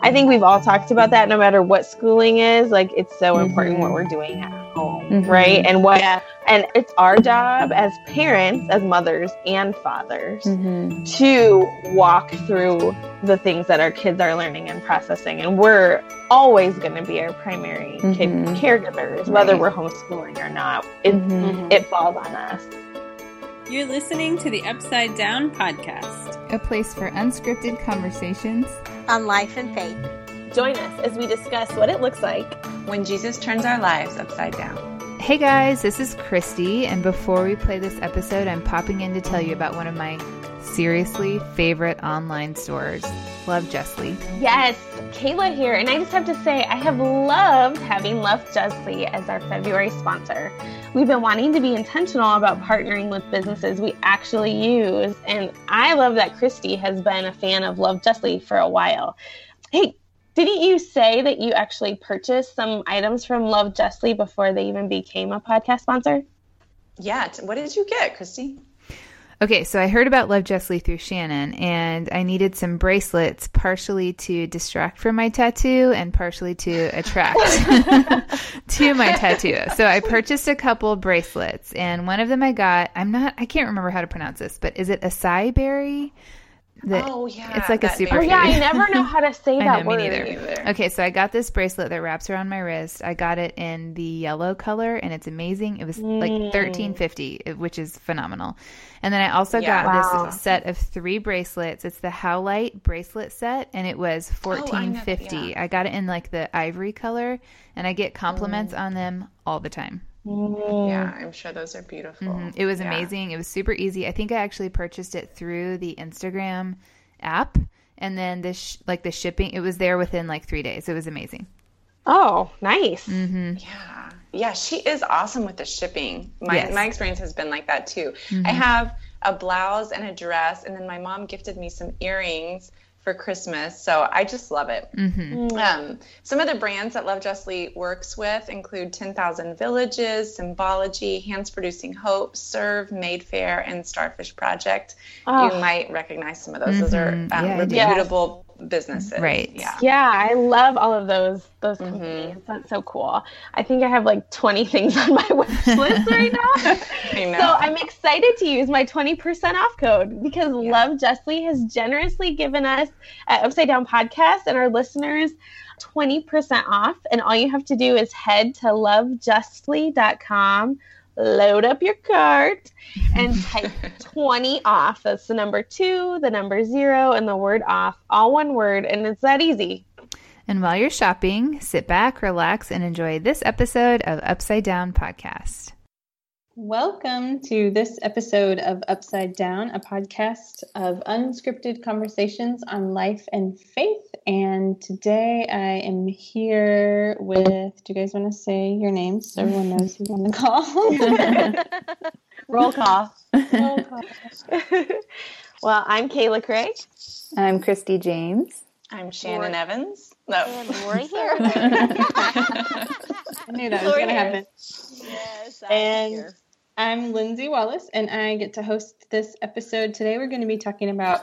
I think we've all talked about that no matter what schooling is. Like it's so mm-hmm. important what we're doing at home, mm-hmm. right? And what yeah. and it's our job as parents, as mothers and fathers mm-hmm. to walk through the things that our kids are learning and processing. And we're always going to be our primary kid mm-hmm. caregivers, whether right. we're homeschooling or not. It, mm-hmm. it falls on us. You're listening to the Upside Down Podcast, a place for unscripted conversations on life and faith. Join us as we discuss what it looks like when Jesus turns our lives upside down. Hey guys, this is Christy, and before we play this episode, I'm popping in to tell you about one of my seriously favorite online stores. Love Justly. Yes, Kayla here, and I just have to say, I have loved having Love Justly as our February sponsor. We've been wanting to be intentional about partnering with businesses we actually use, and I love that Christy has been a fan of Love Justly for a while. Hey, didn't you say that you actually purchased some items from Love Justly before they even became a podcast sponsor? Yeah. What did you get, Christy? Okay, so I heard about Love Justly through Shannon, and I needed some bracelets, partially to distract from my tattoo and partially to attract to my tattoo. So I purchased a couple bracelets, and one of them I got. I'm not. I can't remember how to pronounce this, but is it acai berry? The, oh yeah, it's like a super. Oh yeah, I never know how to say that know, word. Me neither. Okay, so I got this bracelet that wraps around my wrist. I got it in the yellow color, and it's amazing. It was mm. like thirteen fifty, which is phenomenal. And then I also yeah, got wow. this set of three bracelets. It's the Howlite bracelet set, and it was oh, fourteen oh, fifty. Yeah. I got it in like the ivory color, and I get compliments mm. on them all the time. Yeah, I'm sure those are beautiful. Mm-hmm. It was yeah. amazing. It was super easy. I think I actually purchased it through the Instagram app, and then this sh- like the shipping, it was there within like three days. It was amazing. Oh, nice. Mm-hmm. Yeah, yeah, she is awesome with the shipping. My yes. my experience has been like that too. Mm-hmm. I have a blouse and a dress, and then my mom gifted me some earrings for Christmas. So I just love it. Mm-hmm. Um, some of the brands that Love Justly works with include 10,000 Villages, Symbology, Hands Producing Hope, Serve, Made Fair, and Starfish Project. Oh. You might recognize some of those. Mm-hmm. Those are mm-hmm. um, yeah, reputable businesses. Right. Yeah. Yeah, I love all of those those mm-hmm. companies. That's so cool. I think I have like 20 things on my wish list right now. so I'm excited to use my 20% off code because yeah. Love Justly has generously given us at Upside Down Podcast and our listeners 20% off. And all you have to do is head to lovejustly.com load up your cart and type 20 off. That's the number two, the number zero, and the word off, all one word. And it's that easy. And while you're shopping, sit back, relax, and enjoy this episode of Upside Down Podcast. Welcome to this episode of Upside Down, a podcast of unscripted conversations on life and faith. And today I am here with, do you guys want to say your names so everyone knows who's on the call? Roll call. Roll call. well, I'm Kayla Craig. I'm Christy James. I'm Shannon Evans. No. And Lori here. I knew that was going to happen. Yes, I'm and here. I'm Lindsay Wallace, and I get to host this episode. Today, we're going to be talking about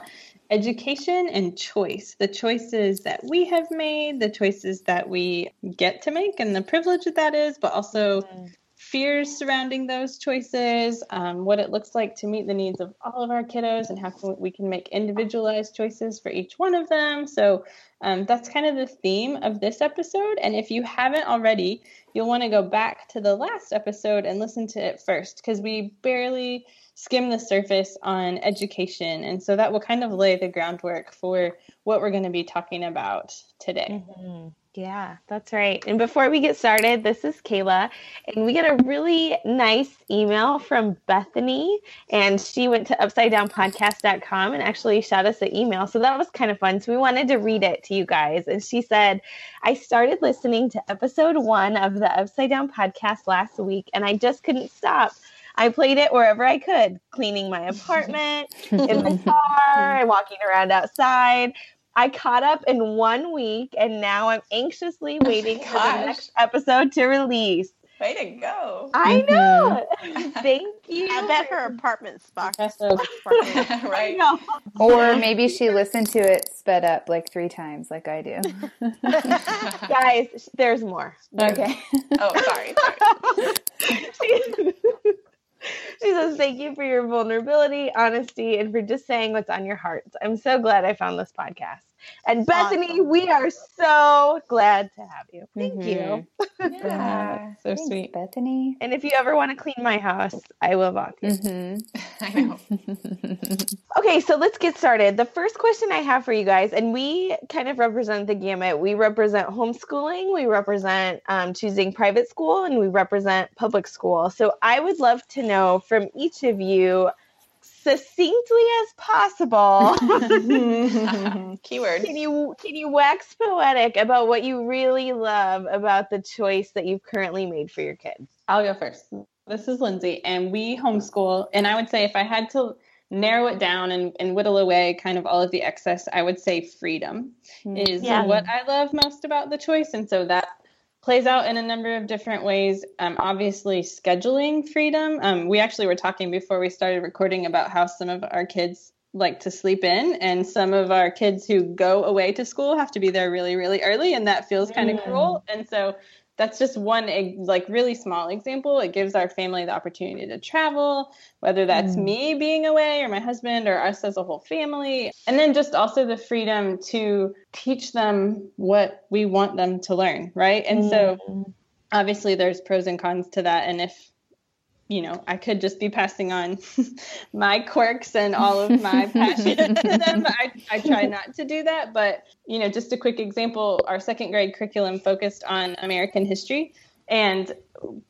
education and choice the choices that we have made, the choices that we get to make, and the privilege that that is, but also mm-hmm. fears surrounding those choices, um, what it looks like to meet the needs of all of our kiddos, and how can we can make individualized choices for each one of them. So, um, that's kind of the theme of this episode. And if you haven't already, you'll want to go back to the last episode and listen to it first because we barely skim the surface on education. And so that will kind of lay the groundwork for what we're going to be talking about today. Mm-hmm. Yeah, that's right. And before we get started, this is Kayla, and we get a really nice email from Bethany, and she went to upsidedownpodcast.com and actually shot us an email. So that was kind of fun. So we wanted to read it to you guys. And she said, I started listening to episode one of the Upside Down podcast last week, and I just couldn't stop. I played it wherever I could, cleaning my apartment, in my car, walking around outside. I caught up in one week and now I'm anxiously oh waiting oh for the next episode to release. Way to go. I mm-hmm. know. Thank you. I bet her apartment spot. right. Or maybe she listened to it sped up like three times, like I do. Guys, there's more. Okay. oh, sorry. sorry. She says, Thank you for your vulnerability, honesty, and for just saying what's on your hearts. I'm so glad I found this podcast. And Bethany, awesome. we are so glad to have you. Thank mm-hmm. you. Yeah, so Thanks, sweet, Bethany. And if you ever want to clean my house, I will volunteer. Mm-hmm. I know. okay, so let's get started. The first question I have for you guys, and we kind of represent the gamut. We represent homeschooling, we represent um, choosing private school, and we represent public school. So I would love to know from each of you succinctly as possible. Keyword. Can you can you wax poetic about what you really love about the choice that you've currently made for your kids? I'll go first. This is Lindsay, and we homeschool. And I would say if I had to narrow it down and, and whittle away kind of all of the excess, I would say freedom mm. is yeah. what I love most about the choice. And so that plays out in a number of different ways. Um, obviously, scheduling freedom. Um, we actually were talking before we started recording about how some of our kids like to sleep in, and some of our kids who go away to school have to be there really, really early, and that feels kind of mm. cruel. And so that's just one like really small example. It gives our family the opportunity to travel, whether that's mm. me being away or my husband or us as a whole family. And then just also the freedom to teach them what we want them to learn, right? And mm. so obviously there's pros and cons to that. And if you know, I could just be passing on my quirks and all of my passion to them. I, I try not to do that. But, you know, just a quick example our second grade curriculum focused on American history. And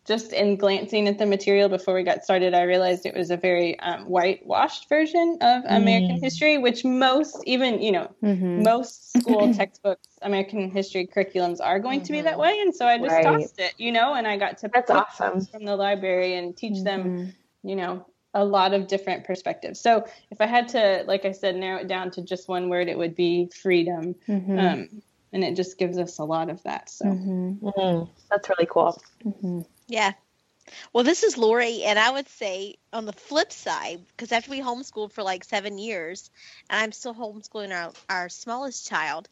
just in glancing at the material before we got started, I realized it was a very um, whitewashed version of American mm. history, which most, even, you know, mm-hmm. most school textbooks, American history curriculums are going mm-hmm. to be that mm-hmm. way. And so I just right. tossed it, you know, and I got to That's awesome. from the library and teach mm-hmm. them, you know, a lot of different perspectives. So if I had to, like I said, narrow it down to just one word, it would be freedom. Mm-hmm. Um, and it just gives us a lot of that. So mm-hmm. Mm-hmm. that's really cool. Mm-hmm. Yeah. Well, this is Lori, and I would say on the flip side, because after we homeschooled for like seven years, and I'm still homeschooling our, our smallest child,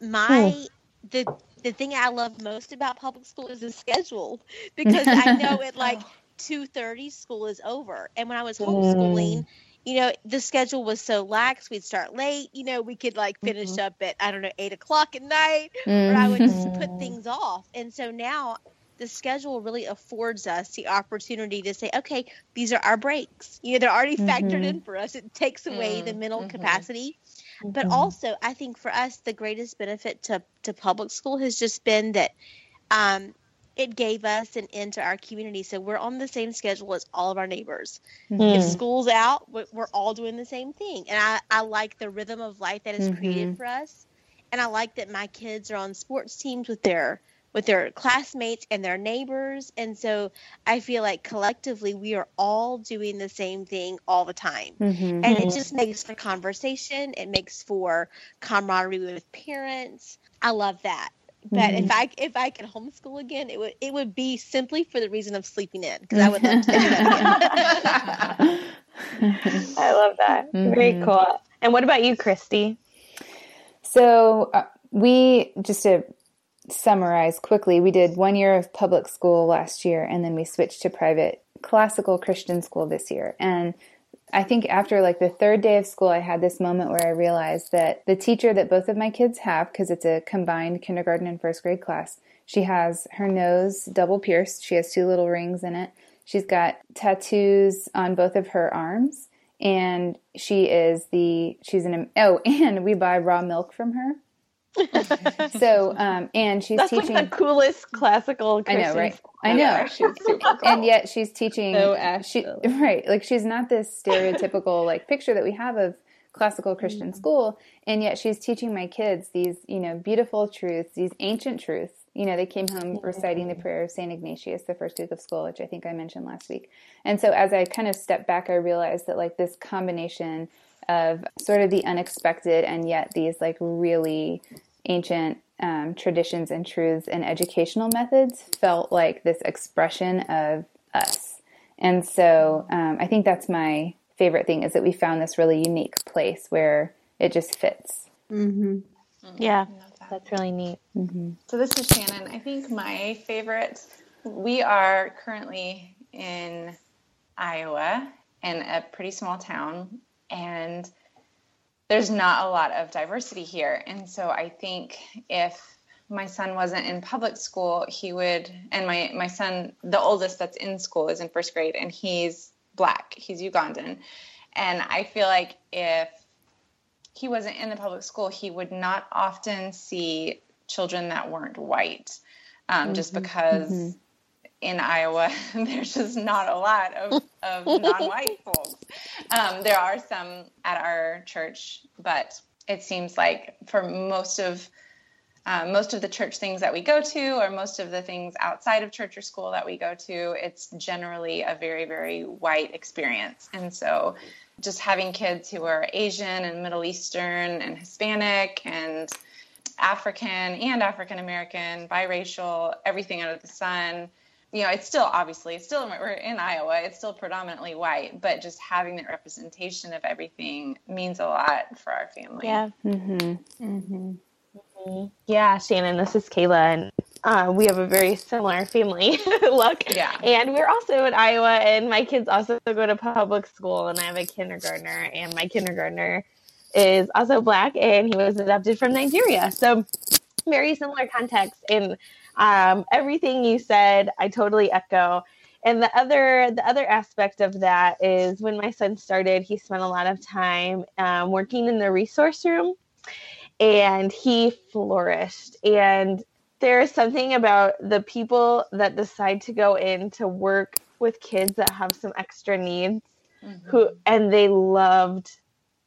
my hmm. the the thing I love most about public school is the schedule because I know at like two thirty school is over, and when I was homeschooling. Mm you know, the schedule was so lax. We'd start late. You know, we could like finish mm-hmm. up at I don't know eight o'clock at night, mm-hmm. or I would just put mm-hmm. things off. And so now the schedule really affords us the opportunity to say, okay, these are our breaks. You know, they're already factored mm-hmm. in for us. It takes away the mental mm-hmm. capacity. But mm-hmm. also, I think for us, the greatest benefit to, to public school has just been that um, it gave us an end to our community. So we're on the same schedule as all of our neighbors. Mm. If school's out, we're all doing the same thing. And I, I like the rhythm of life that is mm-hmm. created for us. And I like that my kids are on sports teams with their with their classmates and their neighbors. And so I feel like collectively we are all doing the same thing all the time. Mm-hmm. And it just makes for conversation. It makes for camaraderie with parents. I love that. But mm-hmm. if I if I could homeschool again, it would it would be simply for the reason of sleeping in because I would love to do that. I love that. Mm-hmm. Very cool. And what about you, Christy? So uh, we just to summarize quickly, we did one year of public school last year, and then we switched to private classical Christian school this year. And I think after like the third day of school, I had this moment where I realized that the teacher that both of my kids have, because it's a combined kindergarten and first grade class, she has her nose double pierced. She has two little rings in it. She's got tattoos on both of her arms. And she is the, she's an, oh, and we buy raw milk from her so um and she's That's teaching like the coolest classical Christian I know right? I know. she's super cool. and yet she's teaching so she, right like she's not this stereotypical like picture that we have of classical Christian mm-hmm. school and yet she's teaching my kids these you know beautiful truths these ancient truths. You know they came home reciting the prayer of Saint Ignatius the first week of school which I think I mentioned last week. And so as I kind of stepped back I realized that like this combination of sort of the unexpected and yet these like really ancient um, traditions and truths and educational methods felt like this expression of us. And so um, I think that's my favorite thing is that we found this really unique place where it just fits. Mm-hmm. Yeah, that's really neat. Mm-hmm. So this is Shannon. I think my favorite. We are currently in Iowa in a pretty small town, and there's not a lot of diversity here. And so I think if my son wasn't in public school, he would, and my, my son, the oldest that's in school, is in first grade, and he's black, he's Ugandan. And I feel like if he wasn't in the public school, he would not often see children that weren't white, um, mm-hmm. just because mm-hmm. In Iowa there's just not a lot of, of non-white folks. Um, there are some at our church, but it seems like for most of um, most of the church things that we go to, or most of the things outside of church or school that we go to, it's generally a very, very white experience. And so just having kids who are Asian and Middle Eastern and Hispanic and African and African American, biracial, everything under the sun. You know, it's still obviously it's still we're in Iowa. It's still predominantly white, but just having that representation of everything means a lot for our family. Yeah. Mm-hmm. Mm-hmm. Mm-hmm. Yeah, Shannon, this is Kayla, and uh, we have a very similar family look. Yeah. And we're also in Iowa, and my kids also go to public school, and I have a kindergartner, and my kindergartner is also black, and he was adopted from Nigeria. So, very similar context. And um, everything you said, I totally echo. And the other the other aspect of that is when my son started, he spent a lot of time um, working in the resource room and he flourished. And there is something about the people that decide to go in to work with kids that have some extra needs mm-hmm. who and they loved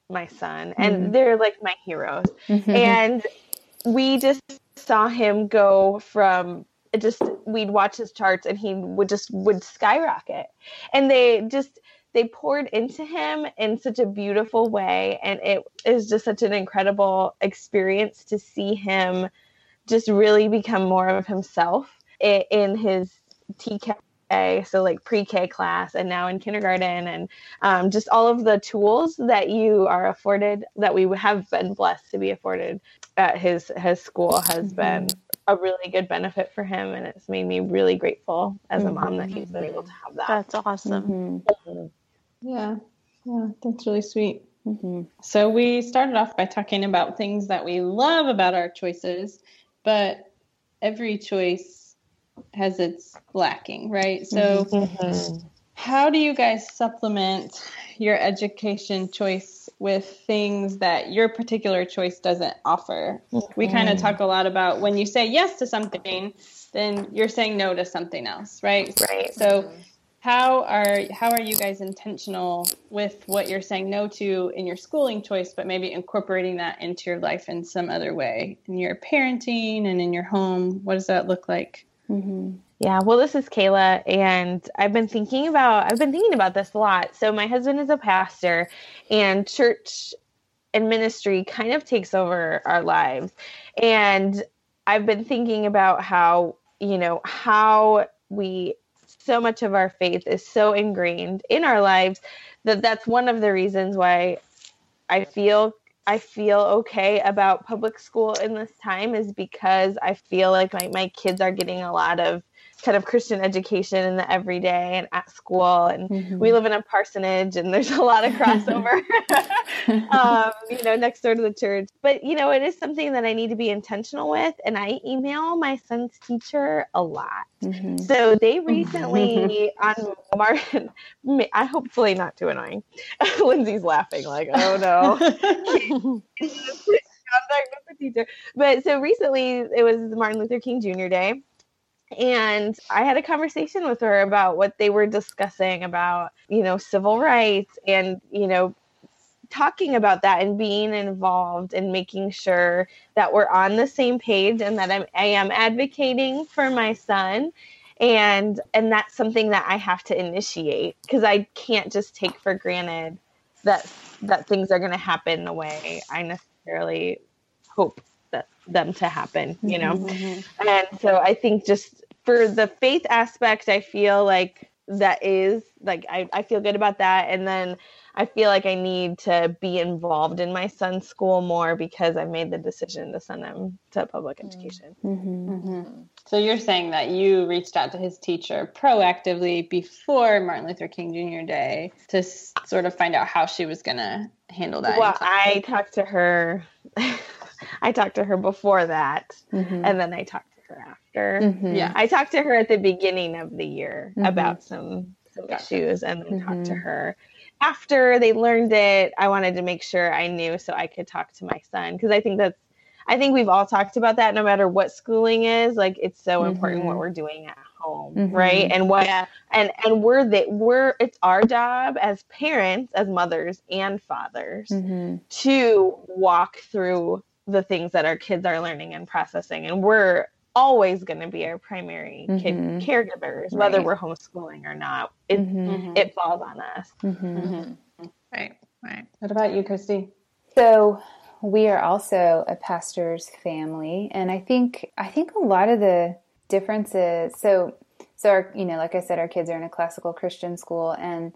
my son mm-hmm. and they're like my heroes. Mm-hmm. And we just saw him go from just we'd watch his charts and he would just would skyrocket. And they just they poured into him in such a beautiful way and it is just such an incredible experience to see him just really become more of himself in his TK so like pre-K class and now in kindergarten and um, just all of the tools that you are afforded that we have been blessed to be afforded at his his school has mm-hmm. been a really good benefit for him and it's made me really grateful as mm-hmm. a mom that he's been able to have that. That's awesome. Mm-hmm. Yeah, yeah, that's really sweet. Mm-hmm. So we started off by talking about things that we love about our choices, but every choice has its lacking, right? So, mm-hmm. how do you guys supplement your education choice with things that your particular choice doesn't offer? Mm-hmm. We kind of talk a lot about when you say yes to something, then you're saying no to something else, right? Right. So how are how are you guys intentional with what you're saying no to in your schooling choice but maybe incorporating that into your life in some other way in your parenting and in your home what does that look like mm-hmm. yeah well this is kayla and i've been thinking about i've been thinking about this a lot so my husband is a pastor and church and ministry kind of takes over our lives and i've been thinking about how you know how we so much of our faith is so ingrained in our lives that that's one of the reasons why I feel I feel okay about public school in this time is because I feel like my, my kids are getting a lot of kind of Christian education in the everyday and at school. And mm-hmm. we live in a parsonage and there's a lot of crossover, um, you know, next door to the church. But, you know, it is something that I need to be intentional with. And I email my son's teacher a lot. Mm-hmm. So they recently on Martin, I hopefully not too annoying. Lindsay's laughing like, oh no. contact with the teacher. But so recently it was Martin Luther King Jr. Day and I had a conversation with her about what they were discussing about, you know, civil rights and, you know, talking about that and being involved and making sure that we're on the same page and that I'm, I am advocating for my son and and that's something that I have to initiate because I can't just take for granted that that things are going to happen the way I necessarily hope that, them to happen, you know? Mm-hmm. And so I think just for the faith aspect, I feel like that is like I, I feel good about that. And then I feel like I need to be involved in my son's school more because I made the decision to send him to public mm. education. Mm-hmm. Mm-hmm. So you're saying that you reached out to his teacher proactively before Martin Luther King Jr. Day to s- sort of find out how she was going to handle that. Well, I talked to her. I talked to her before that, mm-hmm. and then I talked to her after. Mm-hmm. Yeah, I talked to her at the beginning of the year mm-hmm. about some some gotcha. issues, and then talked to mm-hmm. her after they learned it, I wanted to make sure I knew so I could talk to my son because I think that's I think we've all talked about that no matter what schooling is, like it's so mm-hmm. important what we're doing at home, mm-hmm. right? And what yeah. and and we're that we're it's our job as parents, as mothers and fathers mm-hmm. to walk through the things that our kids are learning and processing and we're always going to be our primary mm-hmm. caregivers, right. whether we're homeschooling or not. It mm-hmm. it falls on us. Mm-hmm. mm-hmm. Right, right. What about you, Christy? So we are also a pastor's family, and I think I think a lot of the differences. So so our you know, like I said, our kids are in a classical Christian school, and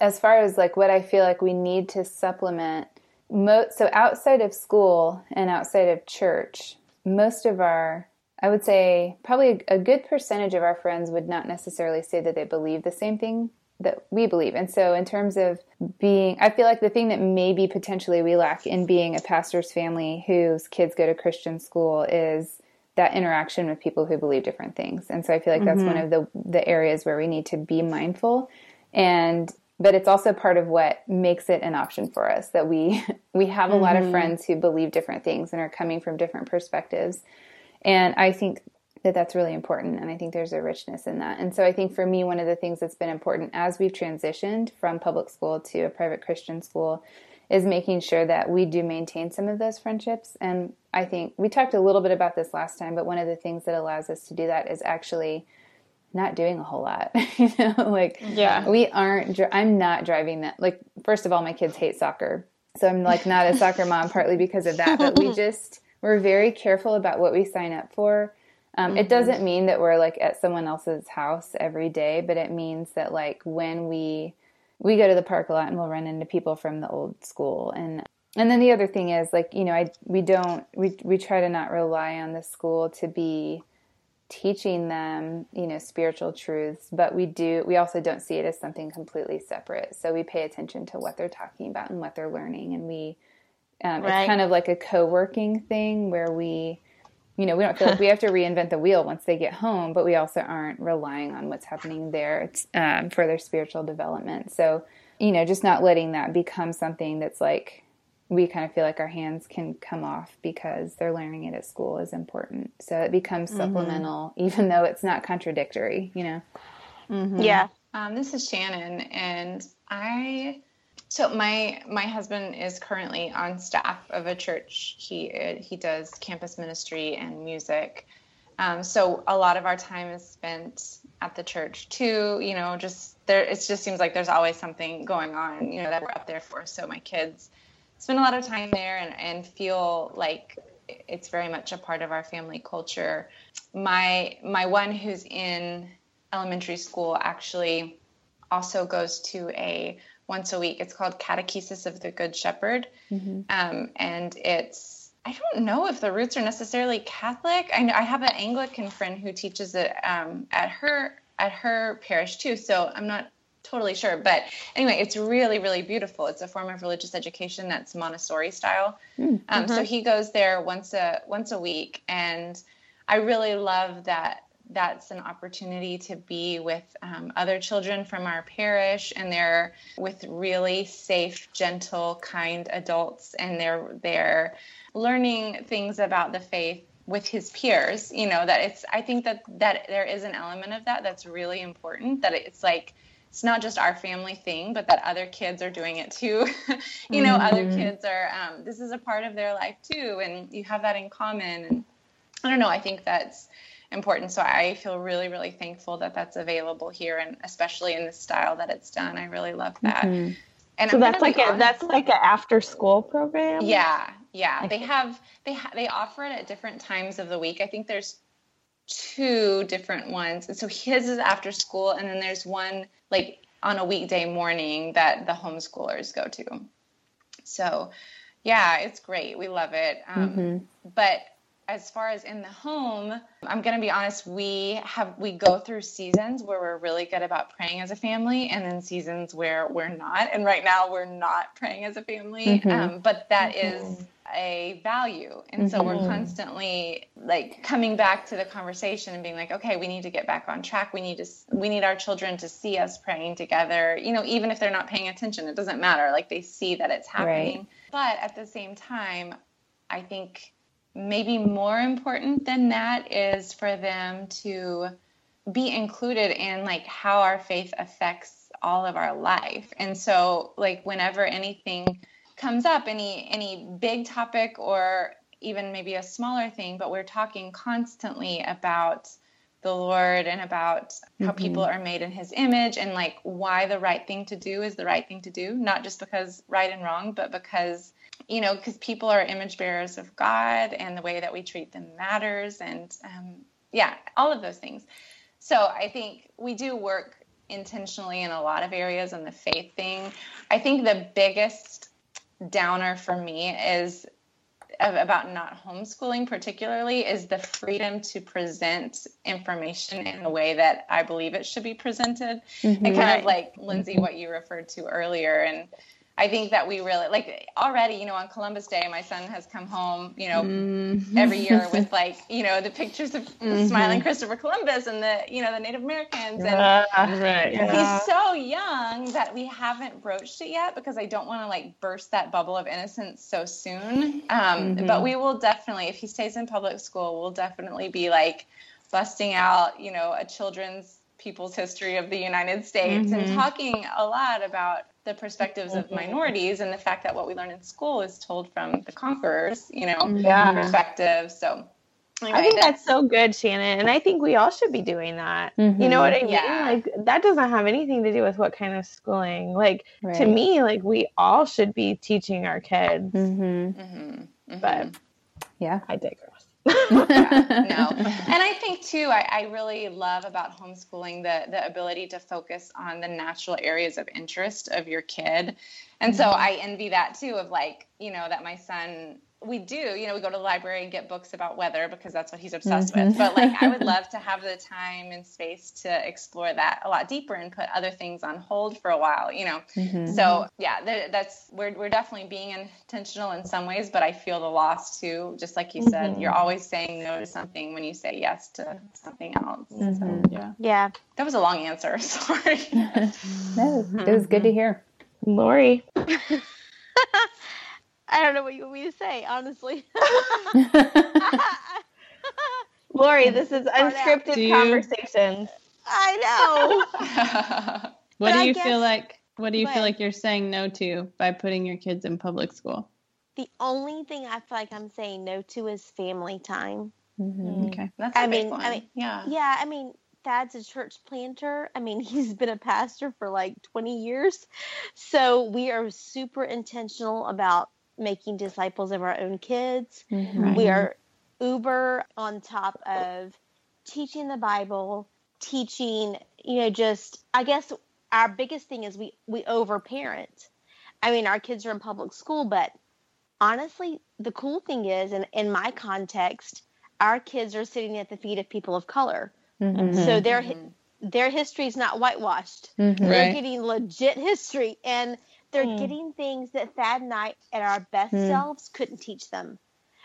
as far as like what I feel like we need to supplement. Mo- so outside of school and outside of church, most of our I would say probably a, a, good percentage of our friends would not necessarily say that they believe the same thing that we believe. And so, in terms of being, I feel like the thing that maybe potentially we lack in being a pastor's family whose kids go to Christian school is that interaction with people who believe different things. And so, I feel like that's mm-hmm. one of the the areas where we need to be mindful. And but it's also part of what makes it an option for us that we we have a mm-hmm. lot of mm-hmm. friends who believe different things and are coming from different perspectives and I think that that's really important. And I think there's a richness in that. And so I think for me, one of the things that's been important as we've transitioned from public school to a private Christian school is making sure that we do maintain some of those friendships. And I think we talked a little bit about this last time, but one of the things that allows us to do that is actually not doing a whole lot. you know, like yeah, we aren't. I'm not driving that. Like first of all, my kids hate soccer, so I'm like not a soccer mom partly because of that. But we just we're very careful about what we sign up for. Um, mm-hmm. It doesn't mean that we're like at someone else's house every day, but it means that like when we we go to the park a lot and we'll run into people from the old school and and then the other thing is like you know I we don't we we try to not rely on the school to be teaching them you know spiritual truths but we do we also don't see it as something completely separate so we pay attention to what they're talking about and what they're learning and we um, right. It's kind of like a co-working thing where we, you know, we don't feel like we have to reinvent the wheel once they get home, but we also aren't relying on what's happening there um, for their spiritual development. So, you know, just not letting that become something that's like we kind of feel like our hands can come off because they're learning it at school is important. So it becomes mm-hmm. supplemental, mm-hmm. even though it's not contradictory, you know? Mm-hmm. Yeah. Um, this is Shannon, and I so my my husband is currently on staff of a church. He he does campus ministry and music. Um, so a lot of our time is spent at the church too. You know, just there. It just seems like there's always something going on. You know that we're up there for. So my kids spend a lot of time there and and feel like it's very much a part of our family culture. My my one who's in elementary school actually also goes to a once a week. It's called Catechesis of the Good Shepherd. Mm-hmm. Um, and it's, I don't know if the roots are necessarily Catholic. I know I have an Anglican friend who teaches it um, at her at her parish too. So I'm not totally sure. But anyway, it's really, really beautiful. It's a form of religious education that's Montessori style. Mm, um. So he goes there once a once a week, and I really love that that's an opportunity to be with um, other children from our parish and they're with really safe gentle kind adults and they're they're learning things about the faith with his peers you know that it's i think that that there is an element of that that's really important that it's like it's not just our family thing but that other kids are doing it too you know mm-hmm. other kids are um, this is a part of their life too and you have that in common and i don't know i think that's important. So I feel really, really thankful that that's available here, and especially in the style that it's done. I really love that. Mm-hmm. And so I'm that's like a that's like an after school program. Yeah, Yeah, they have they ha- they offer it at different times of the week. I think there's two different ones. And so his is after school, and then there's one like on a weekday morning that the homeschoolers go to. So, yeah, it's great. We love it. Um, mm-hmm. But as far as in the home, I'm going to be honest, we have we go through seasons where we're really good about praying as a family and then seasons where we're not. And right now we're not praying as a family. Mm-hmm. Um, but that mm-hmm. is a value. And mm-hmm. so we're mm-hmm. constantly like coming back to the conversation and being like, okay, we need to get back on track. We need to we need our children to see us praying together. You know, even if they're not paying attention, it doesn't matter. Like they see that it's happening. Right. But at the same time, I think maybe more important than that is for them to be included in like how our faith affects all of our life. And so like whenever anything comes up any any big topic or even maybe a smaller thing but we're talking constantly about the lord and about how mm-hmm. people are made in his image and like why the right thing to do is the right thing to do not just because right and wrong but because you know because people are image bearers of god and the way that we treat them matters and um, yeah all of those things so i think we do work intentionally in a lot of areas on the faith thing i think the biggest downer for me is about not homeschooling particularly is the freedom to present information in a way that I believe it should be presented. Mm-hmm. And kind of like Lindsay, what you referred to earlier and I think that we really like already, you know, on Columbus Day, my son has come home, you know, mm-hmm. every year with like, you know, the pictures of mm-hmm. smiling Christopher Columbus and the, you know, the Native Americans. And uh, right. he's so young that we haven't broached it yet because I don't want to like burst that bubble of innocence so soon. Um, mm-hmm. But we will definitely, if he stays in public school, we'll definitely be like busting out, you know, a children's people's history of the United States and mm-hmm. talking a lot about the perspectives of minorities and the fact that what we learn in school is told from the conquerors, you know, yeah. perspective. So Anyway, I think that's, that's, so good, Shannon. And I think we all should be doing that. Mm-hmm. You know what I mean? Yeah. Like that doesn't have anything to do with what kind of schooling. Like right. to me, like we all should be teaching our kids. Mm-hmm. Mm-hmm. But yeah, I digress yeah, no. And I think too, I, I, really love about homeschooling the the ability to focus on the natural areas of interest of your kid. And mm-hmm. so I envy that too of like, you know, that my son we do, you know, we go to the library and get books about weather because that's what he's obsessed mm-hmm. with. But like, I would love to have the time and space to explore that a lot deeper and put other things on hold for a while, you know. Mm-hmm. So yeah, that's we're we're definitely being intentional in some ways, but I feel the loss too. Just like you mm-hmm. said, you're always saying no to something when you say yes to something else. So mm-hmm. yeah, yeah. That was a long answer. Sorry. no, it was good to hear, Lori. I don't know what you want me to say, honestly. Lori, this is unscripted you... conversations. I know. what do you guess, feel like? What do you feel like you're saying no to by putting your kids in public school? The only thing I feel like I'm saying no to is family time. Mm-hmm. Okay, that's I mean, one. I mean, yeah, yeah. I mean, Dad's a church planter. I mean, he's been a pastor for like 20 years, so we are super intentional about making disciples of our own kids. Mm-hmm. We are uber on top of teaching the Bible, teaching, you know, just I guess our biggest thing is we we overparent. I mean, our kids are in public school, but honestly, the cool thing is, and in my context, our kids are sitting at the feet of people of color. Mm-hmm. So their mm-hmm. their history is not whitewashed. Mm-hmm. They're right. getting legit history, and they're mm. getting things that Thad and I, at our best mm. selves, couldn't teach them.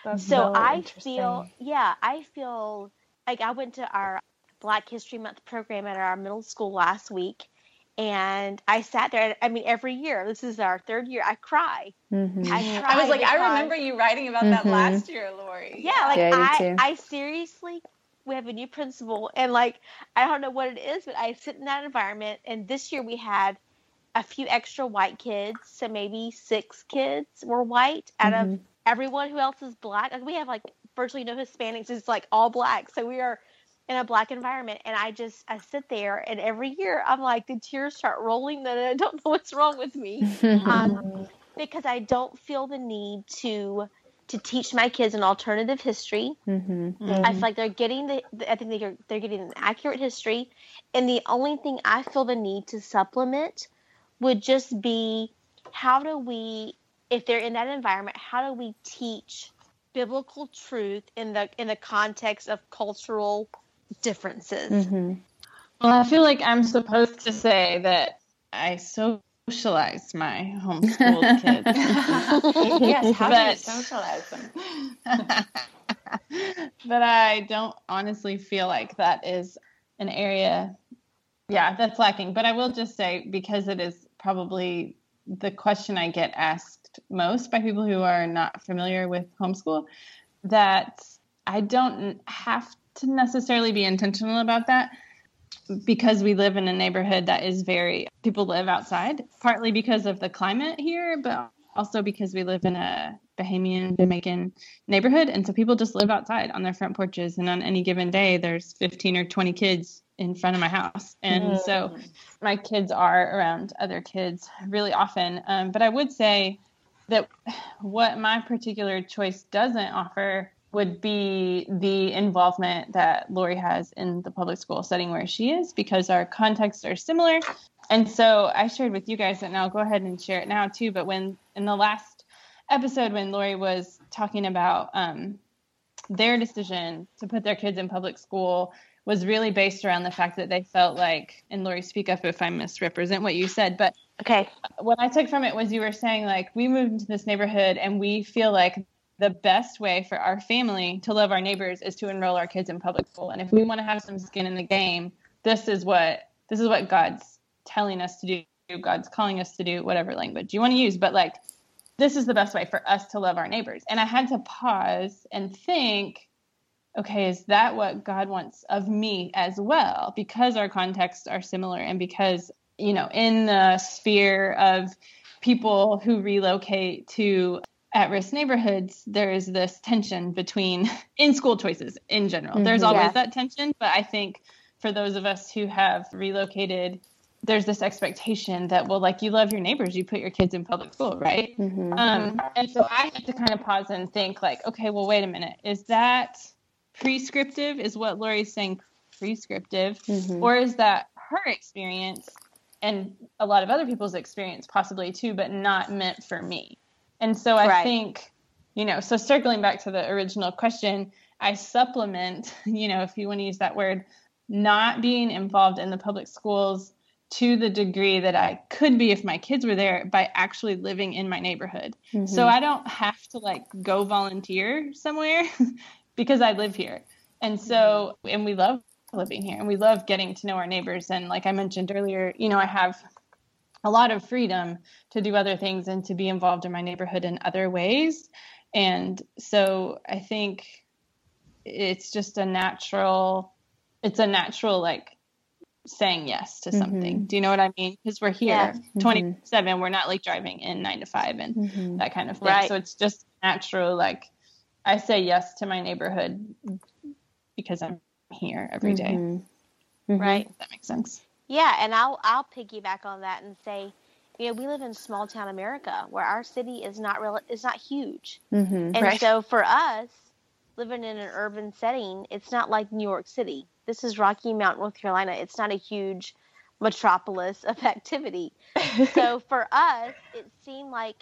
That's so I feel, yeah, I feel like I went to our Black History Month program at our middle school last week, and I sat there. I mean, every year, this is our third year, I cry. Mm-hmm. I, cry I was like, I remember you writing about mm-hmm. that last year, Lori. Yeah, like yeah, I, I seriously, we have a new principal, and like I don't know what it is, but I sit in that environment, and this year we had a few extra white kids, so maybe six kids were white out mm-hmm. of everyone who else is black. Like we have like virtually no Hispanics, it's like all black. So we are in a black environment and I just I sit there and every year I'm like the tears start rolling and I don't know what's wrong with me. um, because I don't feel the need to to teach my kids an alternative history. Mm-hmm. Mm-hmm. I feel like they're getting the, I think they're they're getting an accurate history, and the only thing I feel the need to supplement would just be how do we, if they're in that environment, how do we teach biblical truth in the in the context of cultural differences? Mm-hmm. Well, I feel like I'm supposed to say that I socialize my homeschooled kids. yes, how but, do you socialize them? but I don't honestly feel like that is an area, yeah, that's lacking. But I will just say, because it is probably the question I get asked most by people who are not familiar with homeschool, that I don't have to necessarily be intentional about that because we live in a neighborhood that is very people live outside partly because of the climate here but also because we live in a Bahamian Jamaican neighborhood. And so people just live outside on their front porches. And on any given day there's 15 or 20 kids in front of my house and mm. so my kids are around other kids really often um, but I would say that what my particular choice doesn't offer would be the involvement that Lori has in the public school setting where she is because our contexts are similar. And so I shared with you guys that now I'll go ahead and share it now too. But when in the last episode, when Lori was talking about um, their decision to put their kids in public school was really based around the fact that they felt like, and Lori, speak up if I misrepresent what you said, but okay. What I took from it was you were saying like we moved into this neighborhood and we feel like the best way for our family to love our neighbors is to enroll our kids in public school. And if we want to have some skin in the game, this is what this is what God's telling us to do. God's calling us to do whatever language you want to use, but like this is the best way for us to love our neighbors. And I had to pause and think, okay, is that what God wants of me as well? Because our contexts are similar and because, you know, in the sphere of people who relocate to at risk neighborhoods, there is this tension between in school choices in general. Mm-hmm, There's always yeah. that tension, but I think for those of us who have relocated, there's this expectation that, well, like you love your neighbors, you put your kids in public school, right? Mm-hmm. Um, and so I had to kind of pause and think, like, okay, well, wait a minute. Is that prescriptive? Is what Lori's saying prescriptive? Mm-hmm. Or is that her experience and a lot of other people's experience, possibly too, but not meant for me? And so I right. think, you know, so circling back to the original question, I supplement, you know, if you want to use that word, not being involved in the public schools to the degree that I could be if my kids were there by actually living in my neighborhood. Mm-hmm. So I don't have to like go volunteer somewhere because I live here. And so, and we love living here and we love getting to know our neighbors. And like I mentioned earlier, you know, I have a lot of freedom to do other things and to be involved in my neighborhood in other ways. And so I think it's just a natural, it's a natural like saying yes to something. Mm-hmm. Do you know what I mean? Because we're here yeah. Mm-hmm. 27, we're not like driving in nine to five and mm-hmm. that kind of thing. Right. So it's just natural. Like I say yes to my neighborhood because I'm here every day. Mm-hmm. Mm-hmm. Right. If that makes sense. Yeah, and I'll I'll piggyback on that and say, you know, we live in small town America where our city is not real is not huge, mm-hmm, and right. so for us, living in an urban setting, it's not like New York City. This is Rocky Mount, North Carolina. It's not a huge metropolis of activity. so for us, it seemed like,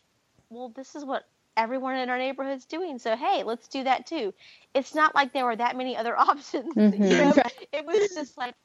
well, this is what everyone in our neighborhood's doing. So hey, let's do that too. It's not like there were that many other options. Mm-hmm. You know? It was just like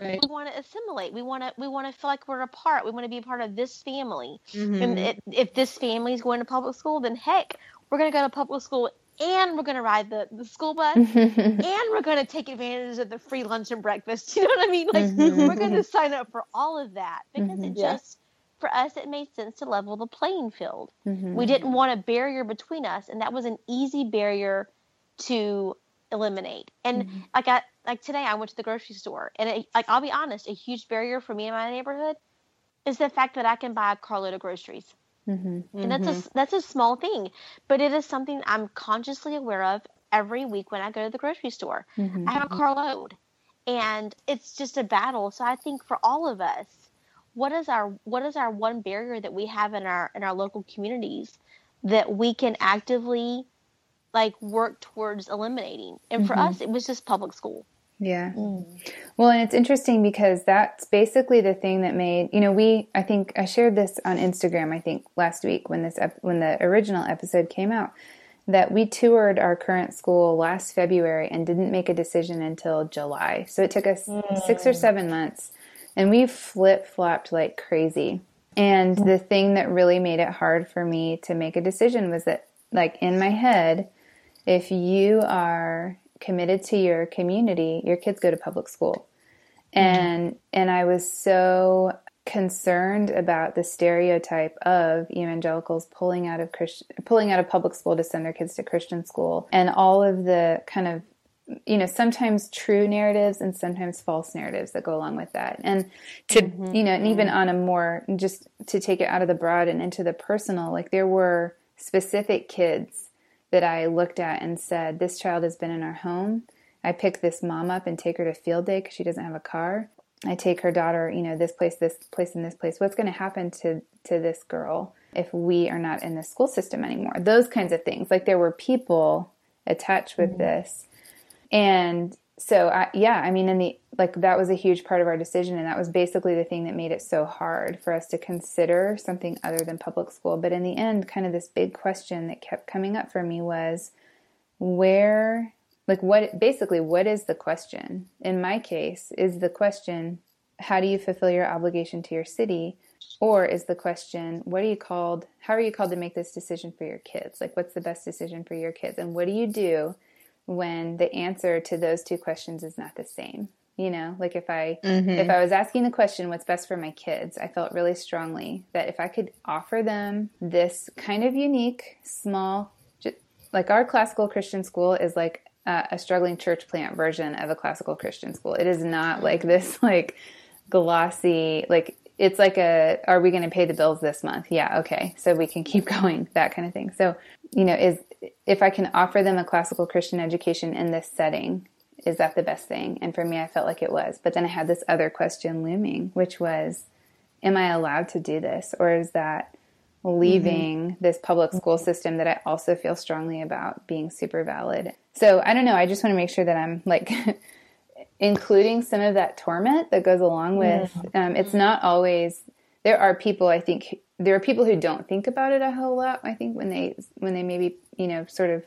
Right. We want to assimilate. We want to we want to feel like we're a part. We want to be a part of this family. Mm-hmm. And it, if this family is going to public school, then heck, we're going to go to public school and we're going to ride the, the school bus and we're going to take advantage of the free lunch and breakfast. You know what I mean? Like mm-hmm. we're going to sign up for all of that because mm-hmm. it just for us it made sense to level the playing field. Mm-hmm. We didn't want a barrier between us and that was an easy barrier to eliminate. And mm-hmm. like I like today, I went to the grocery store, and it, like I'll be honest, a huge barrier for me in my neighborhood is the fact that I can buy a carload of groceries. Mm-hmm. And that's a mm-hmm. that's a small thing, but it is something I'm consciously aware of every week when I go to the grocery store. Mm-hmm. I have a carload, and it's just a battle. So I think for all of us, what is our what is our one barrier that we have in our in our local communities that we can actively like work towards eliminating. And for mm-hmm. us, it was just public school. Yeah. Mm. Well, and it's interesting because that's basically the thing that made, you know, we I think I shared this on Instagram I think last week when this when the original episode came out that we toured our current school last February and didn't make a decision until July. So it took us mm. 6 or 7 months and we flip-flopped like crazy. And the thing that really made it hard for me to make a decision was that like in my head if you are committed to your community, your kids go to public school. Mm-hmm. And and I was so concerned about the stereotype of evangelicals pulling out of Christian, pulling out of public school to send their kids to Christian school and all of the kind of you know sometimes true narratives and sometimes false narratives that go along with that and to mm-hmm. you know and even on a more just to take it out of the broad and into the personal like there were specific kids that I looked at and said, This child has been in our home. I pick this mom up and take her to field day because she doesn't have a car. I take her daughter, you know, this place, this place, and this place. What's going to happen to to this girl if we are not in the school system anymore? Those kinds of things. Like there were people attached with mm-hmm. this, and so I, yeah, I mean, in the like that was a huge part of our decision, and that was basically the thing that made it so hard for us to consider something other than public school. But in the end, kind of this big question that kept coming up for me was, where, like, what basically, what is the question? In my case, is the question, how do you fulfill your obligation to your city? Or is the question, what are you called? How are you called to make this decision for your kids? Like, what's the best decision for your kids? And what do you do? When the answer to those two questions is not the same you know? Like if i mm-hmm. if i was asking the question what's best for my kids? I felt really strongly that if i could offer them this kind of unique small like our classical christian school is like a, a struggling church plant version of a classical christian school. It is not like this like glossy like it's like a are we going to pay the bills this month yeah okay so we can keep going that kind of thing so you know is if I can offer them a classical Christian education in this setting, is that the best thing? And for me, I felt like it was. But then I had this other question looming, which was, am I allowed to do this? Or is that leaving mm-hmm. this public school system that I also feel strongly about being super valid? So I don't know. I just want to make sure that I'm like including some of that torment that goes along with um, it's not always there are people i think there are people who don't think about it a whole lot. I think when they when they maybe you know sort of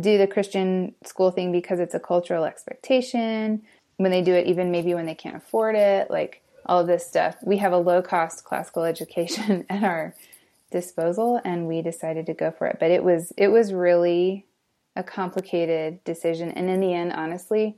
do the Christian school thing because it's a cultural expectation. When they do it, even maybe when they can't afford it, like all of this stuff. We have a low cost classical education at our disposal, and we decided to go for it. But it was it was really a complicated decision, and in the end, honestly.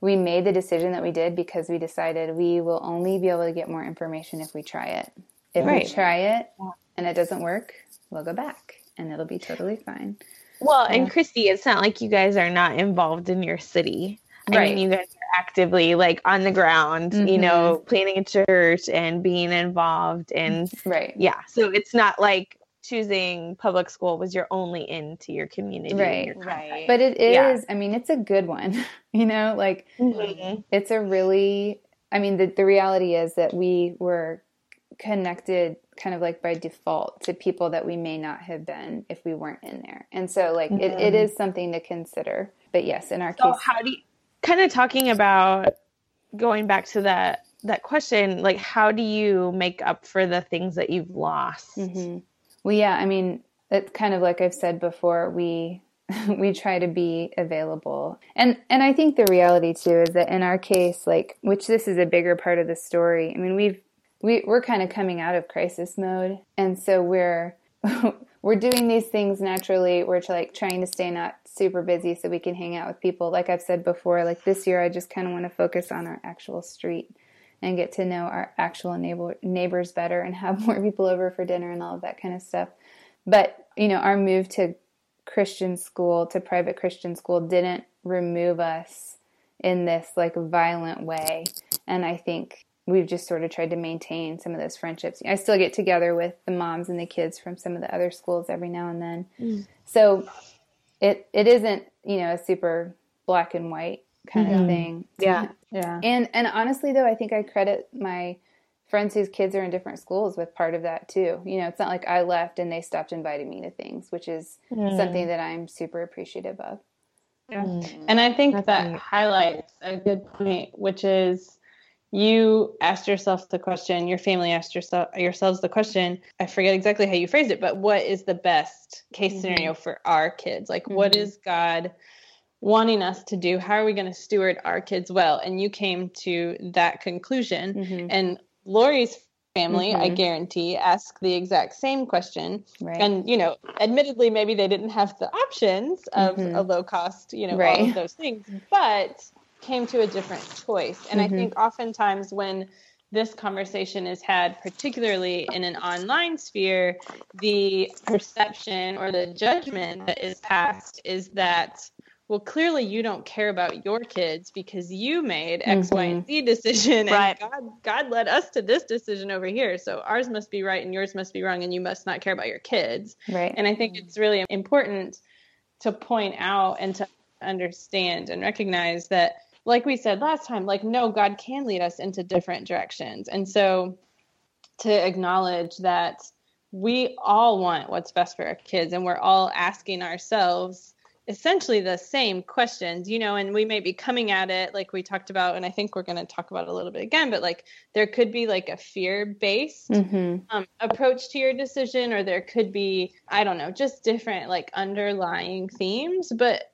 We made the decision that we did because we decided we will only be able to get more information if we try it. If right. we try it and it doesn't work, we'll go back and it'll be totally fine. Well, and Christy, it's not like you guys are not involved in your city. I right. mean, you guys are actively like on the ground, mm-hmm. you know, planning a church and being involved and right. Yeah. So it's not like choosing public school was your only into your community. Right. You're right. But it is, yeah. I mean, it's a good one, you know, like mm-hmm. it's a really, I mean, the, the reality is that we were connected kind of like by default to people that we may not have been if we weren't in there. And so like mm-hmm. it, it is something to consider. But yes, in our so case how do you kind of talking about going back to that that question, like how do you make up for the things that you've lost? Mm-hmm. Well yeah, I mean it's kind of like I've said before, we we try to be available. And and I think the reality too is that in our case, like which this is a bigger part of the story. I mean, we've we, we're kind of coming out of crisis mode. And so we're, we're doing these things naturally. We're like trying to stay not super busy so we can hang out with people. Like I've said before, like this year, I just kind of want to focus on our actual street and get to know our actual neighbor, neighbors better and have more people over for dinner and all of that kind of stuff. But, you know, our move to Christian school, to private Christian school, didn't remove us in this like violent way. And I think we've just sort of tried to maintain some of those friendships. I still get together with the moms and the kids from some of the other schools every now and then. Mm. So it it isn't, you know, a super black and white kind mm-hmm. of thing. Yeah. Yeah. And and honestly though, I think I credit my friends whose kids are in different schools with part of that too. You know, it's not like I left and they stopped inviting me to things, which is mm. something that I'm super appreciative of. Yeah. Mm. And I think That's that neat. highlights a good point, which is you asked yourself the question, your family asked yourself yourselves the question. I forget exactly how you phrased it, but what is the best case mm-hmm. scenario for our kids? Like mm-hmm. what is God wanting us to do? How are we going to steward our kids well? And you came to that conclusion. Mm-hmm. And Lori's family, mm-hmm. I guarantee, ask the exact same question. Right. And, you know, admittedly, maybe they didn't have the options of mm-hmm. a low cost, you know, right. all of those things, but came to a different choice. And mm-hmm. I think oftentimes when this conversation is had, particularly in an online sphere, the perception or the judgment that is passed is that well, clearly you don't care about your kids because you made X, mm-hmm. Y, and Z decision, right. and God, God led us to this decision over here. So ours must be right and yours must be wrong, and you must not care about your kids. Right. And I think it's really important to point out and to understand and recognize that, like we said last time, like no, God can lead us into different directions, and so to acknowledge that we all want what's best for our kids, and we're all asking ourselves essentially the same questions, you know, and we may be coming at it like we talked about, and I think we're going to talk about a little bit again, but like there could be like a fear based mm-hmm. um, approach to your decision, or there could be, I don't know, just different like underlying themes. But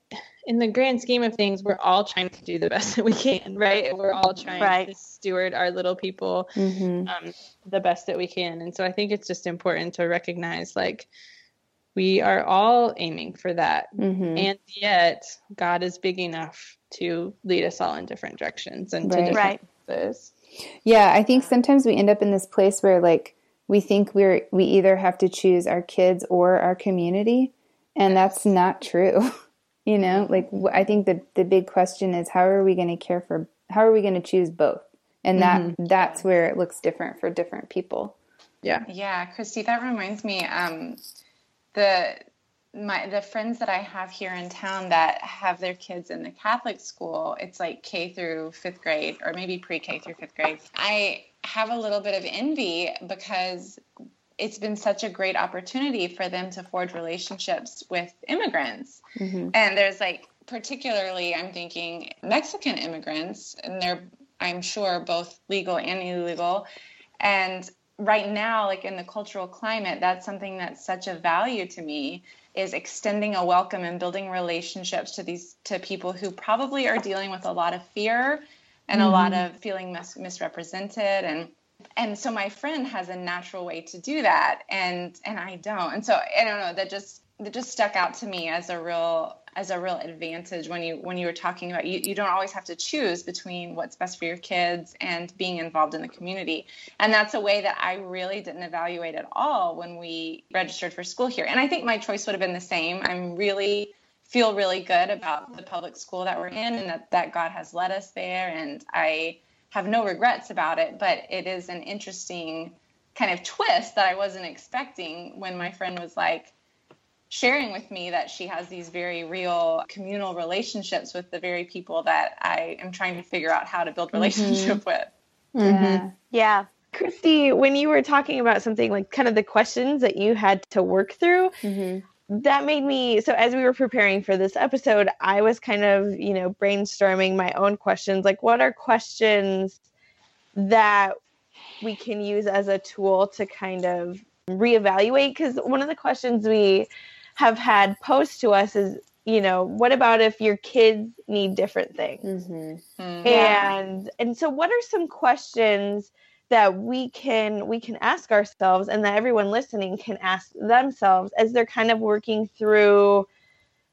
in the grand scheme of things, we're all trying to do the best that we can, right? We're all trying right. to steward our little people mm-hmm. um, the best that we can. And so I think it's just important to recognize like, we are all aiming for that. Mm-hmm. And yet, God is big enough to lead us all in different directions and right. to different right. Yeah, I think sometimes we end up in this place where like we think we're we either have to choose our kids or our community, and that's not true. you know, like I think the the big question is how are we going to care for how are we going to choose both? And that mm-hmm. that's where it looks different for different people. Yeah. Yeah, Christy, that reminds me um the my the friends that I have here in town that have their kids in the Catholic school, it's like K through fifth grade or maybe pre-K through fifth grade. I have a little bit of envy because it's been such a great opportunity for them to forge relationships with immigrants. Mm-hmm. And there's like particularly I'm thinking Mexican immigrants and they're I'm sure both legal and illegal. And right now like in the cultural climate that's something that's such a value to me is extending a welcome and building relationships to these to people who probably are dealing with a lot of fear and mm-hmm. a lot mm-hmm. of feeling mis- misrepresented and and so my friend has a natural way to do that and and I don't and so I don't know that just that just stuck out to me as a real as a real advantage when you when you were talking about you, you don't always have to choose between what's best for your kids and being involved in the community. And that's a way that i really didn't evaluate at all when we registered for school here. And i think my choice would have been the same. I'm really feel really good about the public school that we're in and that, that god has led us there. And i have no regrets about it but it is an interesting kind of twist that i wasn't expecting when my friend was like sharing with me that she has these very real communal relationships with the very people that I am trying to figure out how to build mm-hmm. relationship mm-hmm. with. Mm-hmm. Yeah. Christy, when you were talking about something like kind of the questions that you had to work through, mm-hmm. that made me so as we were preparing for this episode, I was kind of, you know, brainstorming my own questions like what are questions that we can use as a tool to kind of reevaluate because one of the questions we have had posed to us is you know what about if your kids need different things mm-hmm. mm-hmm. and and so what are some questions that we can we can ask ourselves and that everyone listening can ask themselves as they're kind of working through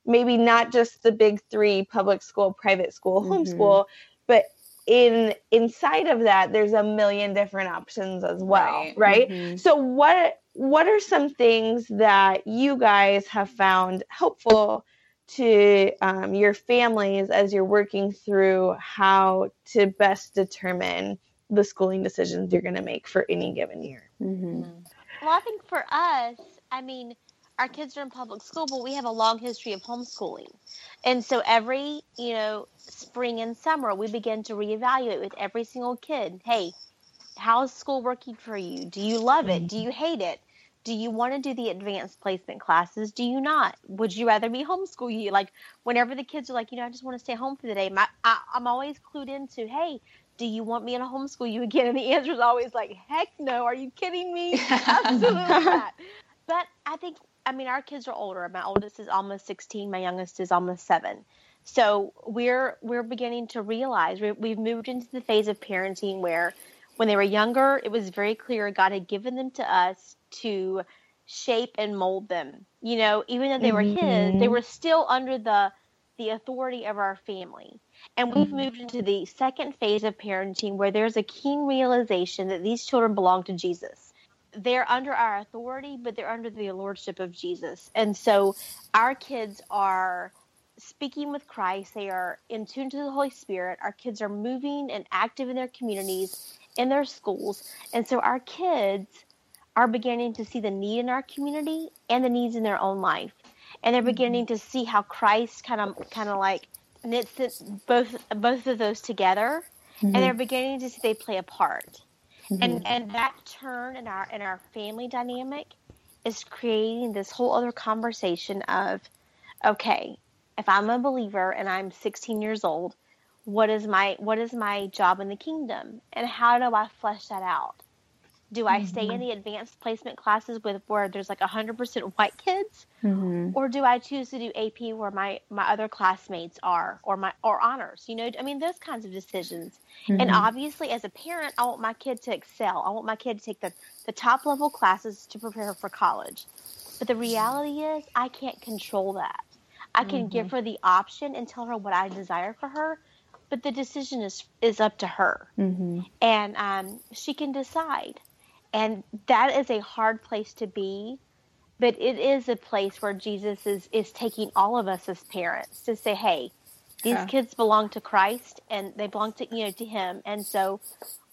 maybe not just the big three public school private school mm-hmm. homeschool but in inside of that there's a million different options as well right, right? Mm-hmm. so what what are some things that you guys have found helpful to um, your families as you're working through how to best determine the schooling decisions you're going to make for any given year? Mm-hmm. Well, I think for us, I mean, our kids are in public school, but we have a long history of homeschooling. And so every, you know, spring and summer, we begin to reevaluate with every single kid. Hey, how's school working for you? Do you love it? Do mm-hmm. you hate it? Do you want to do the advanced placement classes? Do you not? Would you rather be homeschool you? Like whenever the kids are like, you know, I just want to stay home for the day. My, I, I'm always clued into, hey, do you want me to homeschool you again? And the answer is always like, heck no. Are you kidding me? Absolutely not. But I think, I mean, our kids are older. My oldest is almost 16. My youngest is almost seven. So we're we're beginning to realize we've moved into the phase of parenting where, when they were younger, it was very clear God had given them to us to shape and mold them. You know, even though they were mm-hmm. His, they were still under the the authority of our family. And we've mm-hmm. moved into the second phase of parenting where there's a keen realization that these children belong to Jesus. They're under our authority, but they're under the lordship of Jesus. And so our kids are speaking with Christ, they are in tune to the Holy Spirit. Our kids are moving and active in their communities, in their schools. And so our kids are beginning to see the need in our community and the needs in their own life. And they're mm-hmm. beginning to see how Christ kind of kind of like knits both both of those together, mm-hmm. and they're beginning to see they play a part. Mm-hmm. And and that turn in our in our family dynamic is creating this whole other conversation of, okay, if I'm a believer and I'm 16 years old, what is my what is my job in the kingdom, and how do I flesh that out? Do I mm-hmm. stay in mm-hmm. the advanced placement classes with where there's like 100% white kids mm-hmm. or do I choose to do AP where my my other classmates are or my or honors, you know? I mean those kinds of decisions. Mm-hmm. And obviously as a parent, I want my kid to excel. I want my kid to take the the top level classes to prepare for college. But the reality is I can't control that. I can give mm-hmm. her the option and tell her what I desire for her, but the decision is is up to her, mm-hmm. and um, she can decide. And that is a hard place to be, but it is a place where Jesus is, is taking all of us as parents to say, hey, these yeah. kids belong to Christ and they belong to you know to him and so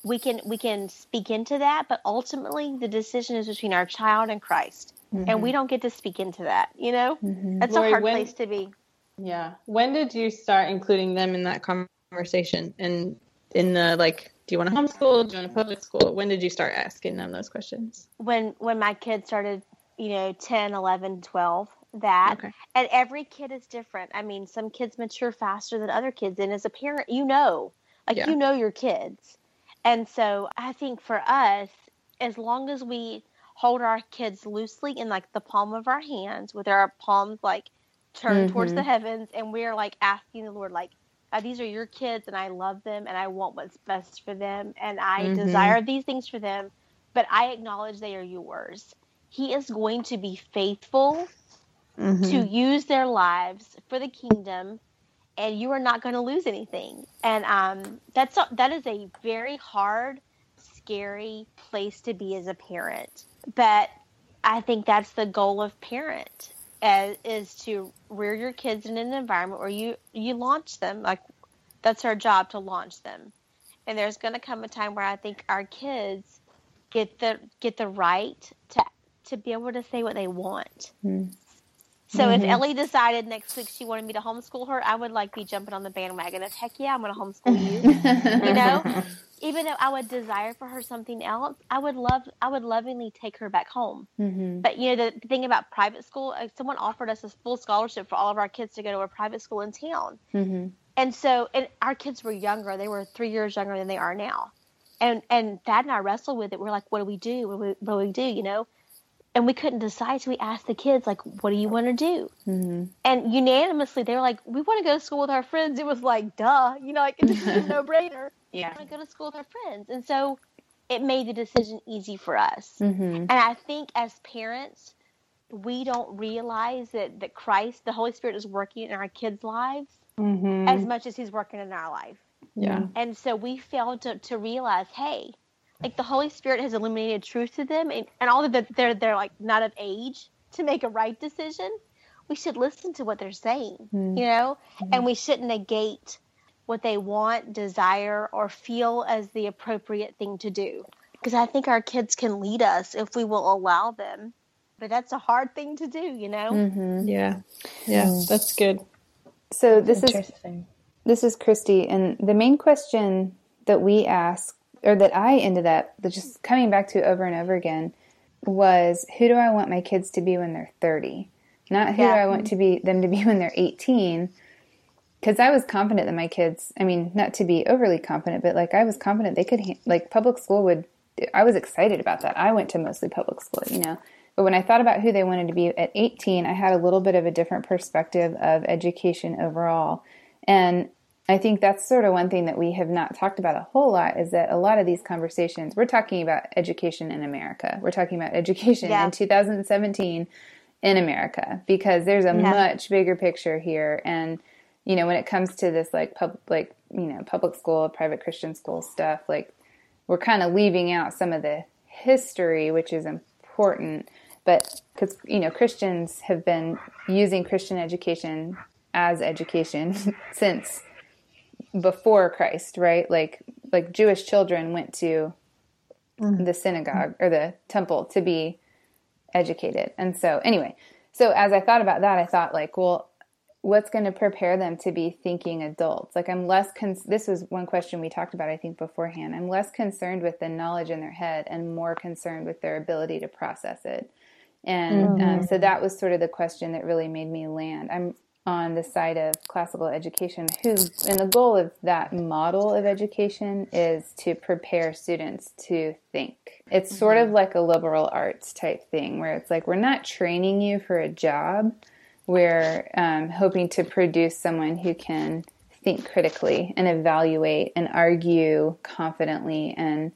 we can we can speak into that but ultimately the decision is between our child and Christ mm-hmm. and we don't get to speak into that you know mm-hmm. that's Lori, a hard when, place to be yeah when did you start including them in that conversation and in the like do you want to homeschool? Do you want to public school? When did you start asking them those questions? When when my kids started, you know, 10, 11, 12, that. Okay. And every kid is different. I mean, some kids mature faster than other kids and as a parent, you know, like yeah. you know your kids. And so I think for us, as long as we hold our kids loosely in like the palm of our hands with our palms like turned mm-hmm. towards the heavens and we're like asking the Lord like uh, these are your kids and I love them and I want what's best for them and I mm-hmm. desire these things for them, but I acknowledge they are yours. He is going to be faithful mm-hmm. to use their lives for the kingdom and you are not going to lose anything. And um, that's a, that is a very hard, scary place to be as a parent. But I think that's the goal of parent as, is to rear your kids in an environment where you you launch them like that's our job to launch them and there's going to come a time where i think our kids get the get the right to to be able to say what they want mm. so mm-hmm. if ellie decided next week she wanted me to homeschool her i would like be jumping on the bandwagon of heck yeah i'm going to homeschool you you know even though I would desire for her something else, I would love, I would lovingly take her back home. Mm-hmm. But you know, the thing about private school, uh, someone offered us a full scholarship for all of our kids to go to a private school in town. Mm-hmm. And so, and our kids were younger; they were three years younger than they are now. And and Thad and I wrestled with it. We're like, what do we do? What do we, what do, we do? You know. And we couldn't decide, so we asked the kids, like, "What do you want to do?" Mm-hmm. And unanimously, they were like, "We want to go to school with our friends." It was like, "Duh," you know, like it's a no-brainer yeah. want to go to school with our friends. And so it made the decision easy for us. Mm-hmm. And I think as parents, we don't realize that, that Christ, the Holy Spirit, is working in our kids' lives mm-hmm. as much as He's working in our life. Yeah. And so we fail to, to realize, hey, like the Holy Spirit has illuminated truth to them, and, and all that they're they're like not of age to make a right decision. We should listen to what they're saying, mm-hmm. you know, and mm-hmm. we shouldn't negate what they want, desire, or feel as the appropriate thing to do. Because I think our kids can lead us if we will allow them. But that's a hard thing to do, you know? Mm-hmm. Yeah. Yeah, mm. that's good. So this is this is Christy, and the main question that we ask or that I ended up just coming back to over and over again was who do I want my kids to be when they're 30? Not who yeah. do I want to be them to be when they're 18. Cuz I was confident that my kids, I mean, not to be overly confident, but like I was confident they could like public school would I was excited about that. I went to mostly public school, you know. But when I thought about who they wanted to be at 18, I had a little bit of a different perspective of education overall. And I think that's sort of one thing that we have not talked about a whole lot is that a lot of these conversations, we're talking about education in America. We're talking about education yeah. in 2017 in America because there's a yeah. much bigger picture here. And, you know, when it comes to this like pub, like, you know, public school, private Christian school stuff, like we're kind of leaving out some of the history, which is important. But because, you know, Christians have been using Christian education as education since before Christ, right? Like like Jewish children went to mm. the synagogue or the temple to be educated. And so anyway, so as I thought about that, I thought like, well, what's going to prepare them to be thinking adults? Like I'm less con- this was one question we talked about I think beforehand. I'm less concerned with the knowledge in their head and more concerned with their ability to process it. And mm-hmm. um, so that was sort of the question that really made me land. I'm on the side of classical education who and the goal of that model of education is to prepare students to think it's mm-hmm. sort of like a liberal arts type thing where it's like we're not training you for a job we're um, hoping to produce someone who can think critically and evaluate and argue confidently and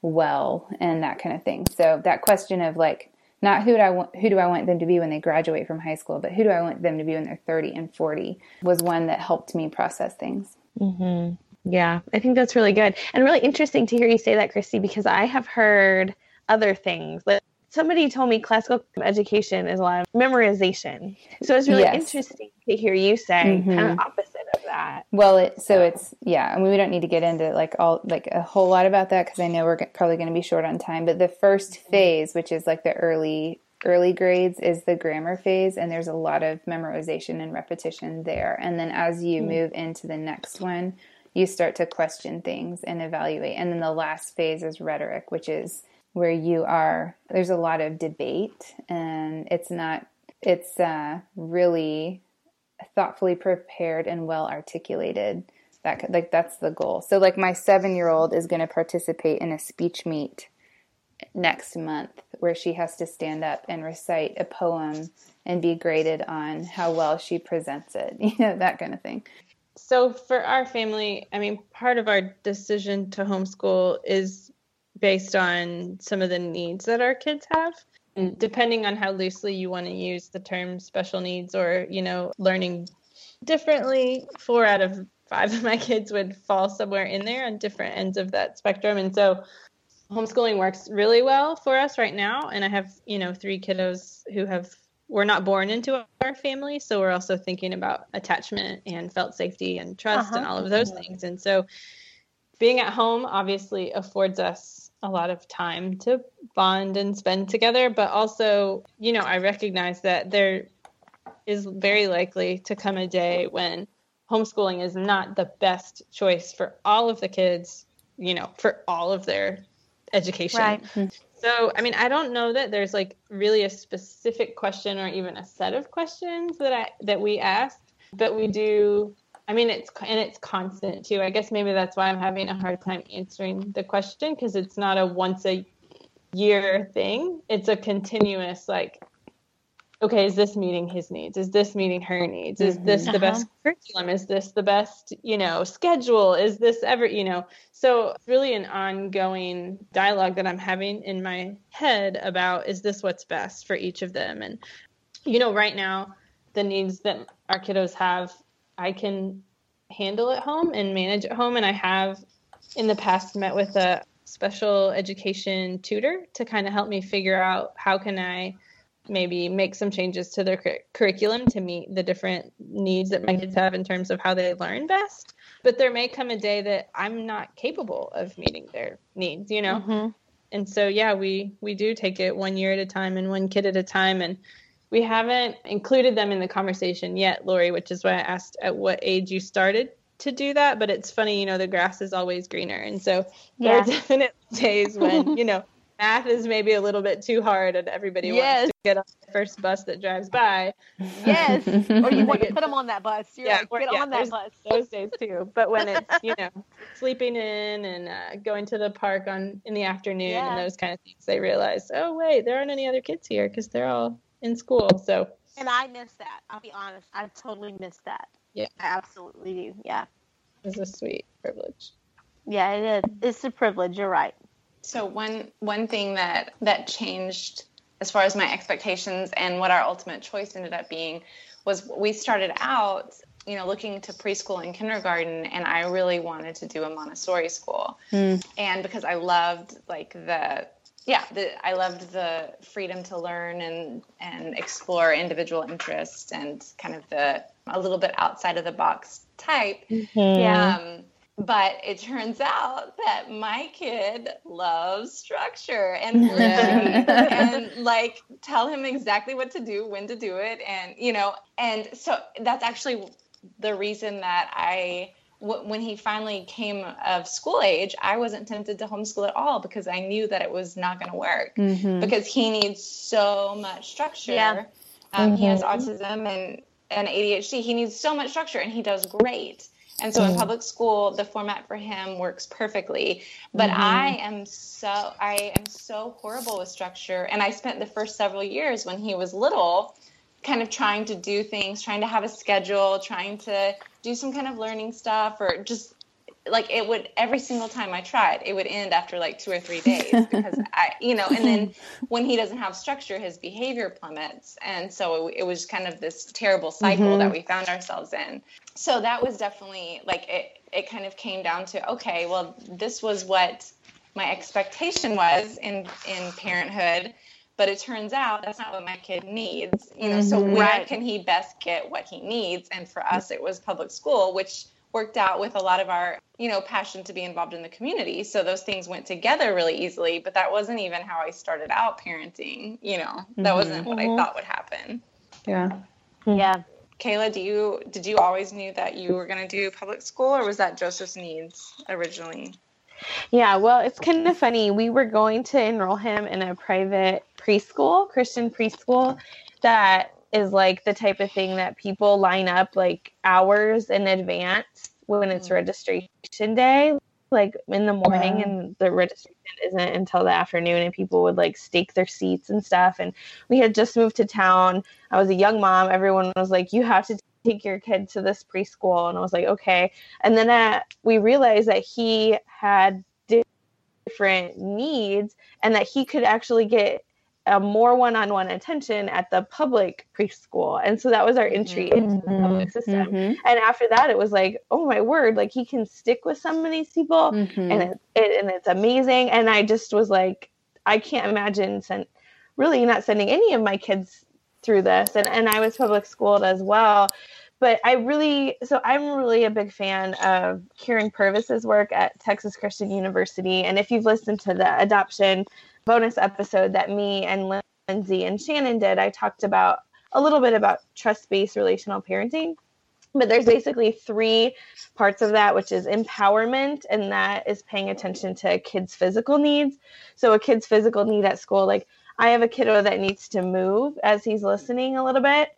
well and that kind of thing so that question of like not who do I want who do I want them to be when they graduate from high school, but who do I want them to be when they're 30 and 40 was one that helped me process things. Mm-hmm. Yeah, I think that's really good and really interesting to hear you say that, Christy, because I have heard other things. Like somebody told me classical education is a lot of memorization, so it's really yes. interesting to hear you say mm-hmm. kind of opposite of that. Well, it, so it's yeah. I mean, we don't need to get into like all like a whole lot about that because I know we're probably going to be short on time. But the first mm-hmm. phase, which is like the early early grades, is the grammar phase, and there's a lot of memorization and repetition there. And then as you mm-hmm. move into the next one, you start to question things and evaluate. And then the last phase is rhetoric, which is where you are. There's a lot of debate, and it's not. It's uh, really thoughtfully prepared and well articulated that like that's the goal so like my seven year old is going to participate in a speech meet next month where she has to stand up and recite a poem and be graded on how well she presents it you know that kind of thing so for our family i mean part of our decision to homeschool is based on some of the needs that our kids have. Depending on how loosely you want to use the term special needs or you know learning differently four out of five of my kids would fall somewhere in there on different ends of that spectrum. And so homeschooling works really well for us right now. And i have you know three kiddos who have were not born into our family. So we're also thinking about attachment and felt safety and trust uh-huh. and all of those things. And so being at home obviously affords us a lot of time to bond and spend together but also you know i recognize that there is very likely to come a day when homeschooling is not the best choice for all of the kids you know for all of their education right. Mm-hmm. so i mean i don't know that there's like really a specific question or even a set of questions that i that we ask but we do I mean, it's and it's constant too. I guess maybe that's why I'm having a hard time answering the question because it's not a once a year thing. It's a continuous like, okay, is this meeting his needs? Is this meeting her needs? Is mm-hmm. this the uh-huh. best curriculum? Is this the best you know schedule? Is this ever you know? So it's really an ongoing dialogue that I'm having in my head about is this what's best for each of them? And you know, right now the needs that our kiddos have I can handle at home and manage at home. And I have in the past met with a special education tutor to kind of help me figure out how can I maybe make some changes to their cur- curriculum to meet the different needs that my kids have in terms of how they learn best. But there may come a day that I'm not capable of meeting their needs, you know. Mm-hmm. And so yeah, we we do take it one year at a time and one kid at a time and we haven't included them in the conversation yet, Lori, which is why I asked at what age you started to do that, but it's funny, you know, the grass is always greener. And so yeah. there are definitely days when, you know, math is maybe a little bit too hard and everybody yes. wants to get on the first bus that drives by. Yes. or you want to put them on that bus. You're yeah, like, get yeah, on that bus. Those days too. But when it's, you know, sleeping in and uh, going to the park on in the afternoon yeah. and those kind of things, they realize, oh, wait, there aren't any other kids here because they're all in school. So. And I miss that. I'll be honest. I totally miss that. Yeah. I absolutely do. Yeah. It's a sweet privilege. Yeah, it is. It's a privilege. You're right. So one one thing that that changed as far as my expectations and what our ultimate choice ended up being was we started out you know looking to preschool and kindergarten and i really wanted to do a montessori school mm. and because i loved like the yeah the, i loved the freedom to learn and and explore individual interests and kind of the a little bit outside of the box type mm-hmm. yeah um, but it turns out that my kid loves structure and and like tell him exactly what to do, when to do it, and you know, and so that's actually the reason that I when he finally came of school age, I wasn't tempted to homeschool at all because I knew that it was not going to work mm-hmm. because he needs so much structure. Yeah. Um, mm-hmm. He has mm-hmm. autism and, and ADHD. He needs so much structure and he does great. And so mm. in public school, the format for him works perfectly. But mm-hmm. I am so I am so horrible with structure. And I spent the first several years when he was little kind of trying to do things, trying to have a schedule, trying to do some kind of learning stuff or just like it would every single time I tried, it would end after like two or three days because I, you know, and then when he doesn't have structure, his behavior plummets. And so it, it was kind of this terrible cycle mm-hmm. that we found ourselves in. So that was definitely like it, it kind of came down to, okay, well, this was what my expectation was in, in parenthood but it turns out that's not what my kid needs you know mm-hmm. so where right. can he best get what he needs and for us it was public school which worked out with a lot of our you know passion to be involved in the community so those things went together really easily but that wasn't even how i started out parenting you know that mm-hmm. wasn't what mm-hmm. i thought would happen yeah yeah kayla do you did you always knew that you were going to do public school or was that joseph's needs originally yeah well it's kind of funny. We were going to enroll him in a private preschool christian preschool that is like the type of thing that people line up like hours in advance when it's mm. registration day like in the morning and the registration isn't until the afternoon and people would like stake their seats and stuff and we had just moved to town. I was a young mom. Everyone was like you have to take your kid to this preschool and i was like okay and then uh, we realized that he had different needs and that he could actually get a more one-on-one attention at the public preschool and so that was our entry mm-hmm. into the public system mm-hmm. and after that it was like oh my word like he can stick with some of these people mm-hmm. and it, it, and it's amazing and i just was like i can't imagine send, really not sending any of my kids through this and, and i was public schooled as well but I really, so I'm really a big fan of Karyn Purvis's work at Texas Christian University. And if you've listened to the adoption bonus episode that me and Lindsay and Shannon did, I talked about a little bit about trust based relational parenting. But there's basically three parts of that, which is empowerment, and that is paying attention to kid's physical needs. So, a kid's physical need at school, like I have a kiddo that needs to move as he's listening a little bit,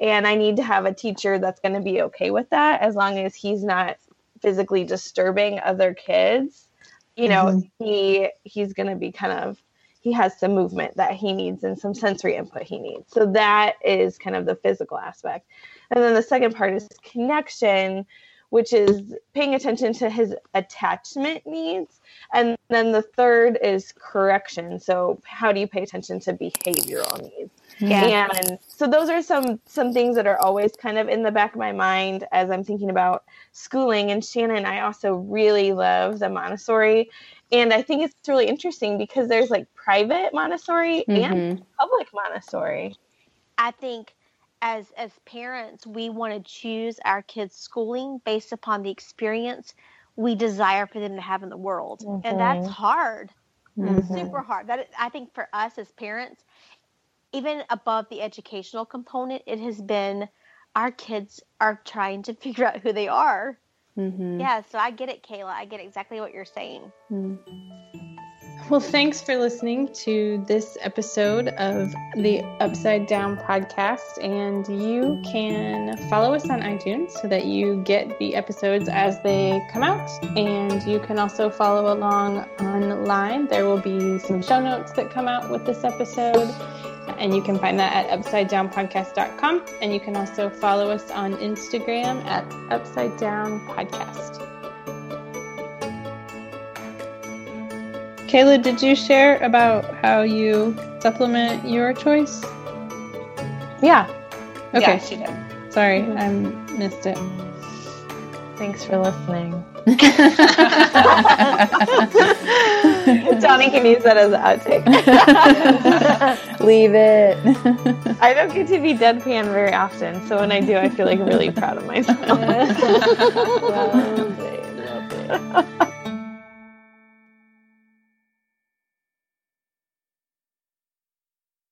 and I need to have a teacher that's going to be okay with that as long as he's not physically disturbing other kids. You know, mm-hmm. he he's going to be kind of he has some movement that he needs and some sensory input he needs. So that is kind of the physical aspect. And then the second part is connection, which is paying attention to his attachment needs. And then the third is correction. So how do you pay attention to behavioral needs? Yeah. And so those are some some things that are always kind of in the back of my mind as I'm thinking about schooling. And Shannon, I also really love the Montessori and I think it's really interesting because there's like private Montessori mm-hmm. and public Montessori. I think as as parents, we want to choose our kids' schooling based upon the experience we desire for them to have in the world, mm-hmm. and that's hard. Mm-hmm. Super hard. That I think for us as parents, even above the educational component, it has been our kids are trying to figure out who they are Mm-hmm. Yeah, so I get it, Kayla. I get exactly what you're saying. Well, thanks for listening to this episode of the Upside Down podcast. And you can follow us on iTunes so that you get the episodes as they come out. And you can also follow along online. There will be some show notes that come out with this episode. And you can find that at upsidedownpodcast.com. And you can also follow us on Instagram at Upside Down Podcast. Kayla, did you share about how you supplement your choice? Yeah. Okay. Yeah, she did. Sorry, mm-hmm. I missed it. Thanks for listening. Johnny can use that as an outtake. Leave it. I don't get to be deadpan very often, so when I do, I feel like really proud of myself. love it, love it.